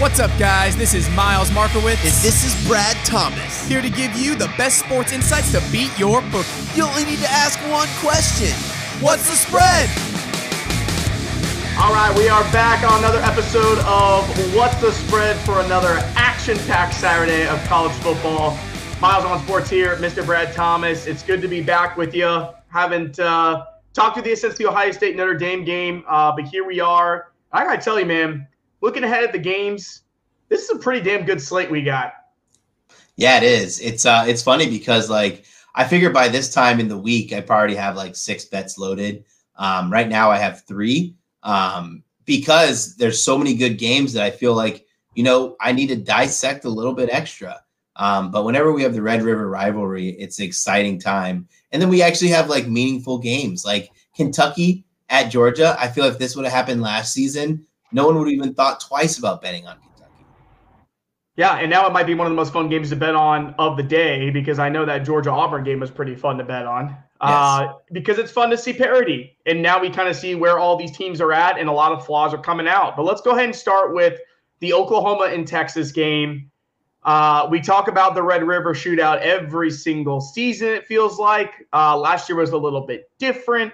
What's up, guys? This is Miles Markiewicz. And this is Brad Thomas. Here to give you the best sports insights to beat your book. You only need to ask one question What's the spread? All right, we are back on another episode of What's the Spread for another action packed Saturday of college football. Miles on Sports here, Mr. Brad Thomas. It's good to be back with you. Haven't uh, talked to the since the Ohio State Notre Dame game, uh, but here we are. I gotta tell you, man, looking ahead at the games, this is a pretty damn good slate we got. Yeah, it is. It's uh, it's funny because like I figure by this time in the week, I probably have like six bets loaded. Um, right now, I have three um, because there's so many good games that I feel like you know I need to dissect a little bit extra. Um, but whenever we have the Red River rivalry, it's an exciting time, and then we actually have like meaningful games like Kentucky at Georgia. I feel if this would have happened last season, no one would have even thought twice about betting on Kentucky. Yeah, and now it might be one of the most fun games to bet on of the day because I know that Georgia Auburn game was pretty fun to bet on. Yes. Uh, because it's fun to see parity. And now we kind of see where all these teams are at, and a lot of flaws are coming out. But let's go ahead and start with the Oklahoma and Texas game. Uh, we talk about the Red River shootout every single season, it feels like. Uh, last year was a little bit different.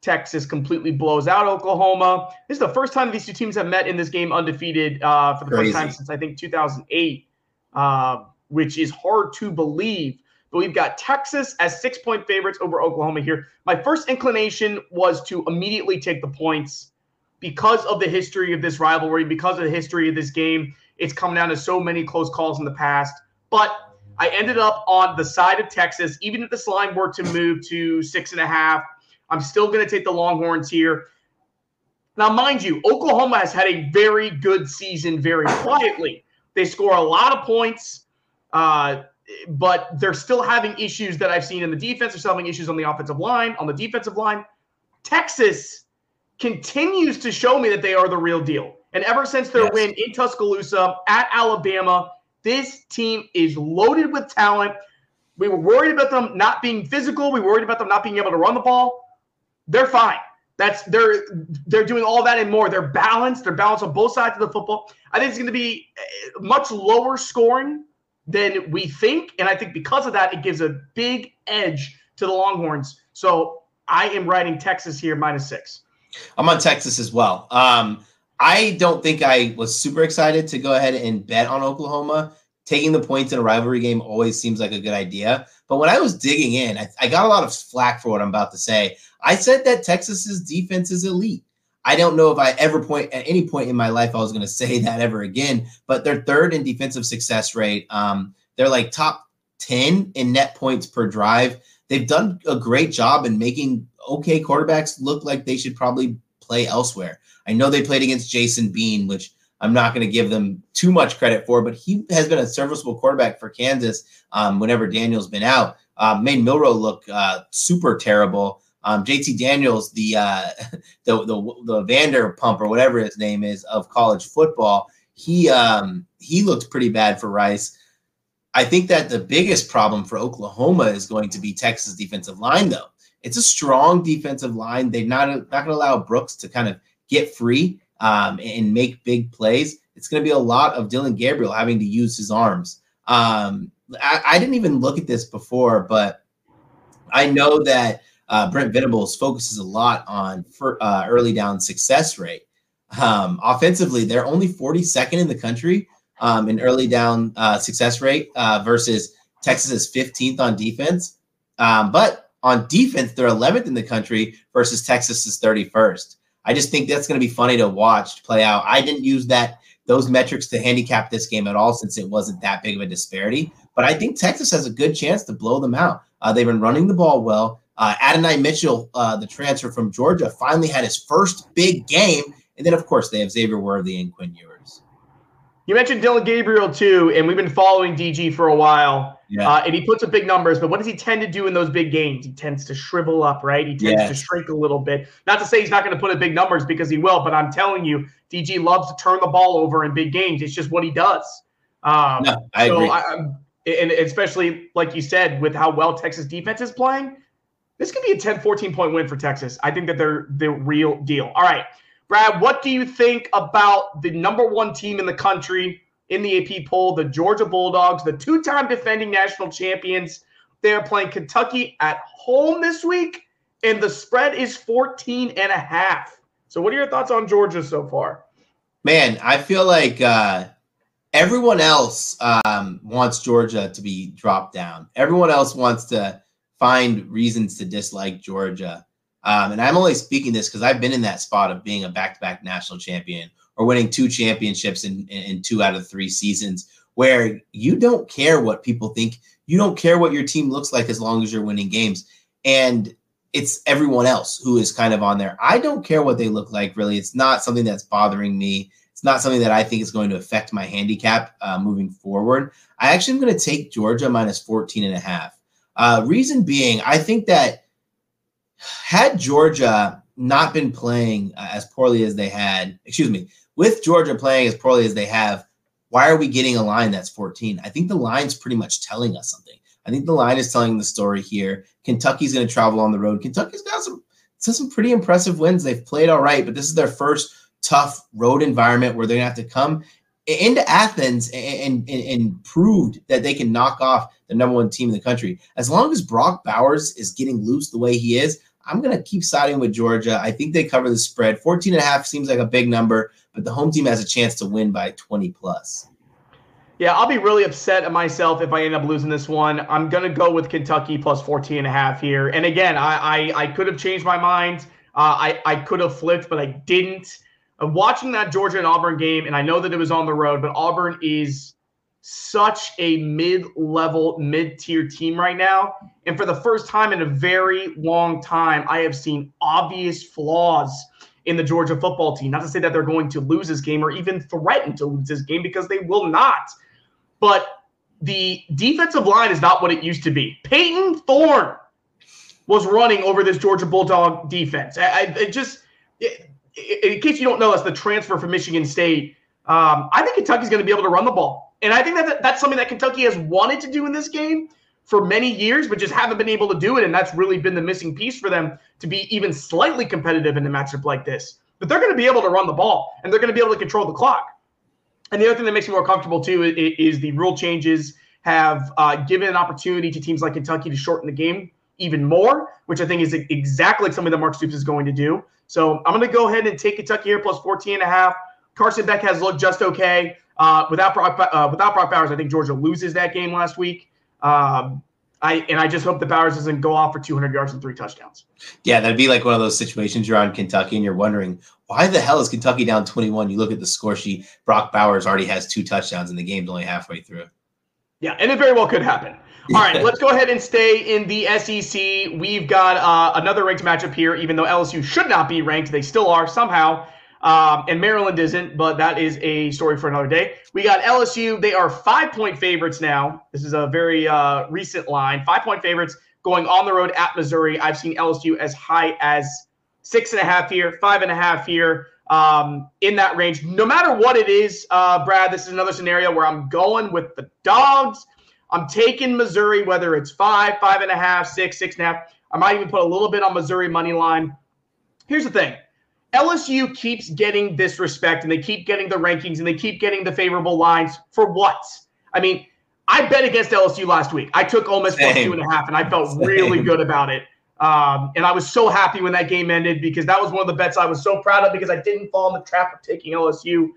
Texas completely blows out Oklahoma. This is the first time these two teams have met in this game undefeated uh, for the Crazy. first time since I think 2008, uh, which is hard to believe. But we've got Texas as six point favorites over Oklahoma here. My first inclination was to immediately take the points because of the history of this rivalry, because of the history of this game. It's come down to so many close calls in the past. But I ended up on the side of Texas, even if this line were to move to six and a half I'm still going to take the Longhorns here. Now, mind you, Oklahoma has had a very good season very quietly. They score a lot of points, uh, but they're still having issues that I've seen in the defense. They're still having issues on the offensive line, on the defensive line. Texas continues to show me that they are the real deal. And ever since their yes. win in Tuscaloosa at Alabama, this team is loaded with talent. We were worried about them not being physical. We were worried about them not being able to run the ball they're fine. That's they're they're doing all that and more. They're balanced. They're balanced on both sides of the football. I think it's going to be uh, much lower scoring than we think, and I think because of that, it gives a big edge to the Longhorns. So I am writing Texas here minus six. I'm on Texas as well. Um, I don't think I was super excited to go ahead and bet on Oklahoma. Taking the points in a rivalry game always seems like a good idea. But when I was digging in, I, I got a lot of flack for what I'm about to say. I said that Texas's defense is elite. I don't know if I ever point at any point in my life I was going to say that ever again, but they're third in defensive success rate. Um, they're like top 10 in net points per drive. They've done a great job in making okay quarterbacks look like they should probably play elsewhere. I know they played against Jason Bean, which I'm not going to give them too much credit for, but he has been a serviceable quarterback for Kansas um, whenever Daniel's been out. Um, made Milroe look uh, super terrible. Um, JT Daniels, the, uh, the the the Vanderpump or whatever his name is of college football, he um, he looked pretty bad for Rice. I think that the biggest problem for Oklahoma is going to be Texas defensive line, though. It's a strong defensive line. They're not not going to allow Brooks to kind of get free um, and make big plays. It's going to be a lot of Dillon Gabriel having to use his arms. Um, I, I didn't even look at this before, but I know that uh, Brent Venables focuses a lot on for, uh, early down success rate. Um, offensively, they're only 42nd in the country um, in early down uh, success rate uh, versus Texas's 15th on defense. Um, but on defense, they're 11th in the country versus Texas's 31st. I just think that's going to be funny to watch play out. I didn't use that those metrics to handicap this game at all since it wasn't that big of a disparity. But I think Texas has a good chance to blow them out. Uh, they've been running the ball well. Uh, Adonai Mitchell, uh, the transfer from Georgia, finally had his first big game. And then, of course, they have Xavier Worthy and Quinn Ewers. You mentioned Dillon Gabriel, too, and we've been following DG for a while. Yeah. Uh, and he puts up big numbers, but what does he tend to do in those big games? He tends to shrivel up, right? He tends yes. to shrink a little bit. Not to say he's not going to put up big numbers because he will, but I'm telling you, DG loves to turn the ball over in big games. It's just what he does. Um, no, I so agree. I, and especially like you said, with how well Texas defense is playing, this could be a 10, 14 point win for Texas. I think that they're the real deal. All right. Brad, what do you think about the number one team in the country in the AP poll, the Georgia Bulldogs, the two time defending national champions? They are playing Kentucky at home this week, and the spread is 14 and a half. So, what are your thoughts on Georgia so far? Man, I feel like uh, everyone else um, wants Georgia to be dropped down. Everyone else wants to find reasons to dislike Georgia. Um, and I'm only speaking this because I've been in that spot of being a back-to-back national champion or winning two championships in, in, in two out of three seasons, where you don't care what people think. You don't care what your team looks like as long as you're winning games. And it's everyone else who is kind of on there. I don't care what they look like, really. It's not something that's bothering me. It's not something that I think is going to affect my handicap uh, moving forward. I actually am going to take Georgia minus 14 and a half. Uh, reason being, I think that had Georgia not been playing uh, as poorly as they had, excuse me, with Georgia playing as poorly as they have, why are we getting a line that's 14? I think the line's pretty much telling us something. I think the line is telling the story here. Kentucky's going to travel on the road. Kentucky's got some some pretty impressive wins. They've played all right, but this is their first tough road environment where they're going to have to come into Athens and, and, and proved that they can knock off the number one team in the country. As long as Brock Bowers is getting loose the way he is, I'm going to keep siding with Georgia. I think they cover the spread. 14 and a half seems like a big number, but the home team has a chance to win by 20 plus. Yeah, I'll be really upset at myself if I end up losing this one. I'm going to go with Kentucky plus 14 and a half here. And again, I I, I could have changed my mind. Uh, I, I could have flipped, but I didn't. Uh, watching that Georgia and Auburn game, and I know that it was on the road, but Auburn is such a mid-level, mid-tier team right now. And for the first time in a very long time, I have seen obvious flaws in the Georgia football team. Not to say that they're going to lose this game or even threaten to lose this game because they will not but the defensive line is not what it used to be. Peyton Thorne was running over this Georgia Bulldog defense. I, I it just, it, in case you don't know, that's the transfer from Michigan State. Um, I think Kentucky's going to be able to run the ball, and I think that that's something that Kentucky has wanted to do in this game for many years, but just haven't been able to do it. And that's really been the missing piece for them to be even slightly competitive in a matchup like this. But they're going to be able to run the ball, and they're going to be able to control the clock. And the other thing that makes me more comfortable too is, the rule changes have uh, given an opportunity to teams like Kentucky to shorten the game even more, which I think is exactly something that Mark Stoops is going to do. So I'm going to go ahead and take Kentucky here plus 14 and a half. Carson Beck has looked just okay. Uh, without Brock, uh, without Brock Bowers, I think Georgia loses that game last week. Um, I and I just hope the Bowers doesn't go off for 200 yards and three touchdowns. Yeah, that'd be like one of those situations you're on Kentucky and you're wondering why the hell is Kentucky down 21? You look at the score sheet. Brock Bowers already has two touchdowns and the game's only halfway through. Yeah, and it very well could happen. All right, let's go ahead and stay in the SEC. We've got uh, another ranked matchup here, even though LSU should not be ranked. They still are somehow. Um, and Maryland isn't, but that is a story for another day. We got LSU. They are five point favorites now. This is a very uh, recent line. Five point favorites going on the road at Missouri. I've seen LSU as high as six and a half here, five and a half here, um, in that range. No matter what it is, uh, Brad, this is another scenario where I'm going with the dogs. I'm taking Missouri, whether it's five, five and a half, six, six and a half. I might even put a little bit on Missouri money line. Here's the thing LSU keeps getting this respect and they keep getting the rankings and they keep getting the favorable lines for what? I mean, I bet against LSU last week. I took Ole Miss plus two and a half, and I felt Same. really good about it. Um, and I was so happy when that game ended because that was one of the bets I was so proud of because I didn't fall in the trap of taking LSU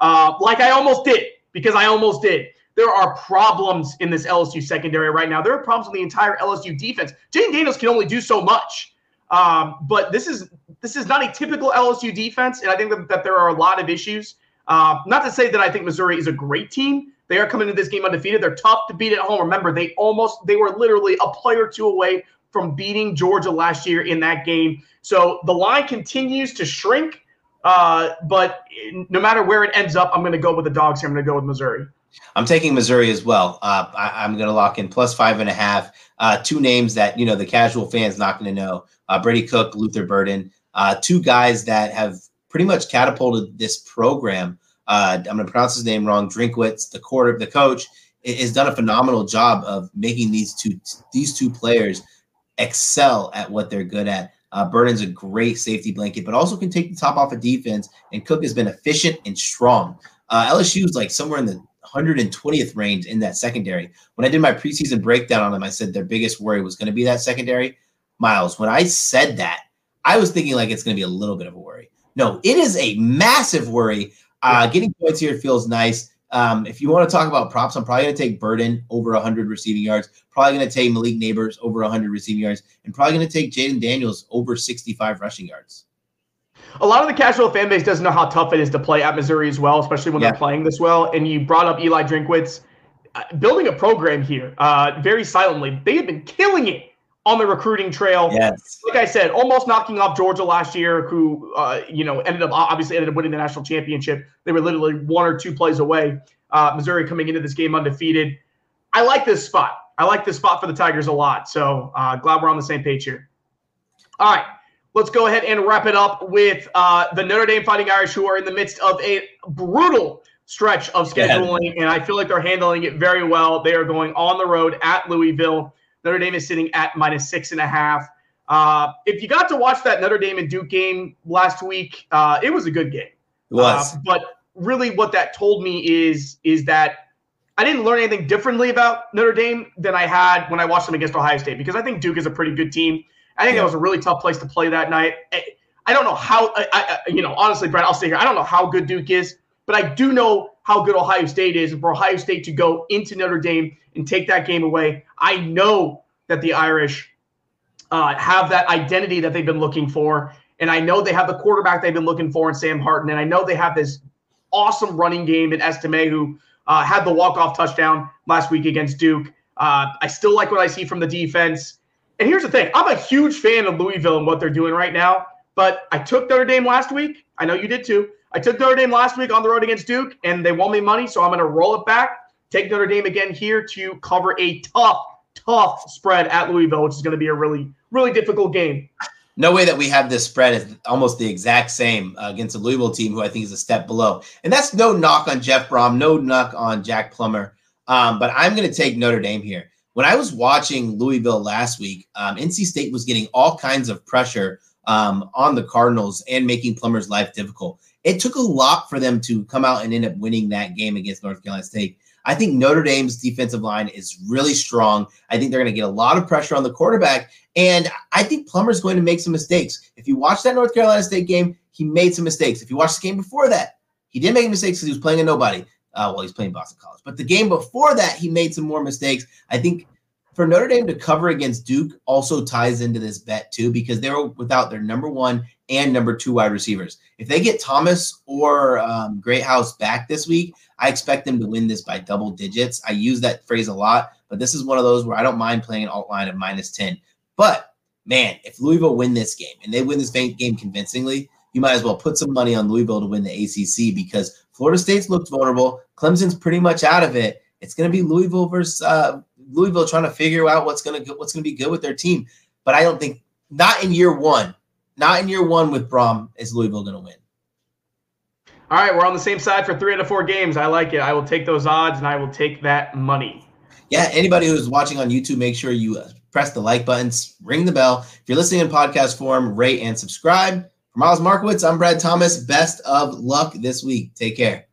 uh, like I almost did because I almost did. There are problems in this LSU secondary right now. There are problems in the entire LSU defense. Jayden Daniels can only do so much. Um, but this is this is not a typical LSU defense, and I think that, that there are a lot of issues. Uh, not to say that I think Missouri is a great team. They are coming into this game undefeated. They're tough to beat at home. Remember, they almost they were literally a play or two away from beating Georgia last year in that game. So the line continues to shrink. Uh, but no matter where it ends up, I'm going to go with the dogs here. I'm going to go with Missouri. I'm taking Missouri as well. Uh, I, am going to lock in plus five and a half. Uh, two names that you know the casual fans not going to know: uh, Brady Cook, Luther Burden. Uh, two guys that have pretty much catapulted this program. Uh, I'm going to pronounce his name wrong. Drinkwitz, the quarter, the coach, has done a phenomenal job of making these two these two players excel at what they're good at. Uh, Burden's a great safety blanket, but also can take the top off of defense. And Cook has been efficient and strong. Uh, LSU is like somewhere in the 120th range in that secondary. When I did my preseason breakdown on them, I said their biggest worry was going to be that secondary. Miles, when I said that, I was thinking like it's going to be a little bit of a worry. No, it is a massive worry. Uh, getting points here feels nice. Um, if you want to talk about props, I'm probably going to take Burden over 100 receiving yards. Probably going to take Malik Nabers over 100 receiving yards, and probably going to take Jayden Daniels over 65 rushing yards. A lot of the casual fan base doesn't know how tough it is to play at Missouri as well, especially when yeah. they're playing this well. And you brought up Eli Drinkwitz uh, building a program here uh, very silently. They have been killing it on the recruiting trail. Yes. Like I said, almost knocking off Georgia last year, who uh, you know ended up obviously ended up winning the national championship. They were literally one or two plays away. Uh, Missouri coming into this game undefeated. I like this spot. I like this spot for the Tigers a lot. So uh, glad we're on the same page here. All right. Let's go ahead and wrap it up with uh, the Notre Dame Fighting Irish, who are in the midst of a brutal stretch of scheduling, yeah. and I feel like they're handling it very well. They are going on the road at Louisville. Notre Dame is sitting at minus six and a half. Uh, if you got to watch that Notre Dame and Duke game last week, uh, it was a good game. It was. Uh, but really, what that told me is is that I didn't learn anything differently about Notre Dame than I had when I watched them against Ohio State because I think Duke is a pretty good team. I think yeah. that was a really tough place to play that night. I, I don't know how, I, I, you know, honestly, Brett, I'll stay here. I don't know how good Duke is, but I do know how good Ohio State is. And for Ohio State to go into Notre Dame and take that game away, I know that the Irish uh, have that identity that they've been looking for. And I know they have the quarterback they've been looking for in Sam Hartman. And I know they have this awesome running game in Estime, who uh, had the walk-off touchdown last week against Duke. Uh, I still like what I see from the defense. And here's the thing: I'm a huge fan of Louisville and what they're doing right now. But I took Notre Dame last week. I know you did too. I took Notre Dame last week on the road against Duke, and they won me money. So I'm going to roll it back. Take Notre Dame again here to cover a tough, tough spread at Louisville, which is going to be a really, really difficult game. No way that we have this spread is almost the exact same uh, against a Louisville team who I think is a step below. And that's no knock on Jeff Brohm, no knock on Jack Plummer. Um, but I'm going to take Notre Dame here. When I was watching Louisville last week, um, NC State was getting all kinds of pressure um, on the Cardinals and making Plummer's life difficult. It took a lot for them to come out and end up winning that game against North Carolina State. I think Notre Dame's defensive line is really strong. I think they're going to get a lot of pressure on the quarterback. And I think Plummer's going to make some mistakes. If you watch that North Carolina State game, he made some mistakes. If you watch the game before that, he didn't make mistakes because he was playing a nobody. Uh, well, he's playing Boston College. But the game before that, he made some more mistakes. I think for Notre Dame to cover against Duke also ties into this bet too, because they're without their number one and number two wide receivers. If they get Thomas or um, Greathouse back this week, I expect them to win this by double digits. I use that phrase a lot, but this is one of those where I don't mind playing an alt line of minus 10. But man, if Louisville win this game and they win this game convincingly, you might as well put some money on Louisville to win the ACC because Florida State's looked vulnerable. Clemson's pretty much out of it. It's going to be Louisville versus uh, Louisville trying to figure out what's going to what's going to be good with their team. But I don't think not in year one, not in year one with Brohm is Louisville going to win. All right, we're on the same side for three out of four games. I like it. I will take those odds and I will take that money. Yeah, anybody who's watching on YouTube, make sure you uh, press the like buttons, ring the bell. If you're listening in podcast form, rate and subscribe. For Miles Markiewicz, I'm Brad Thomas. Best of luck this week. Take care.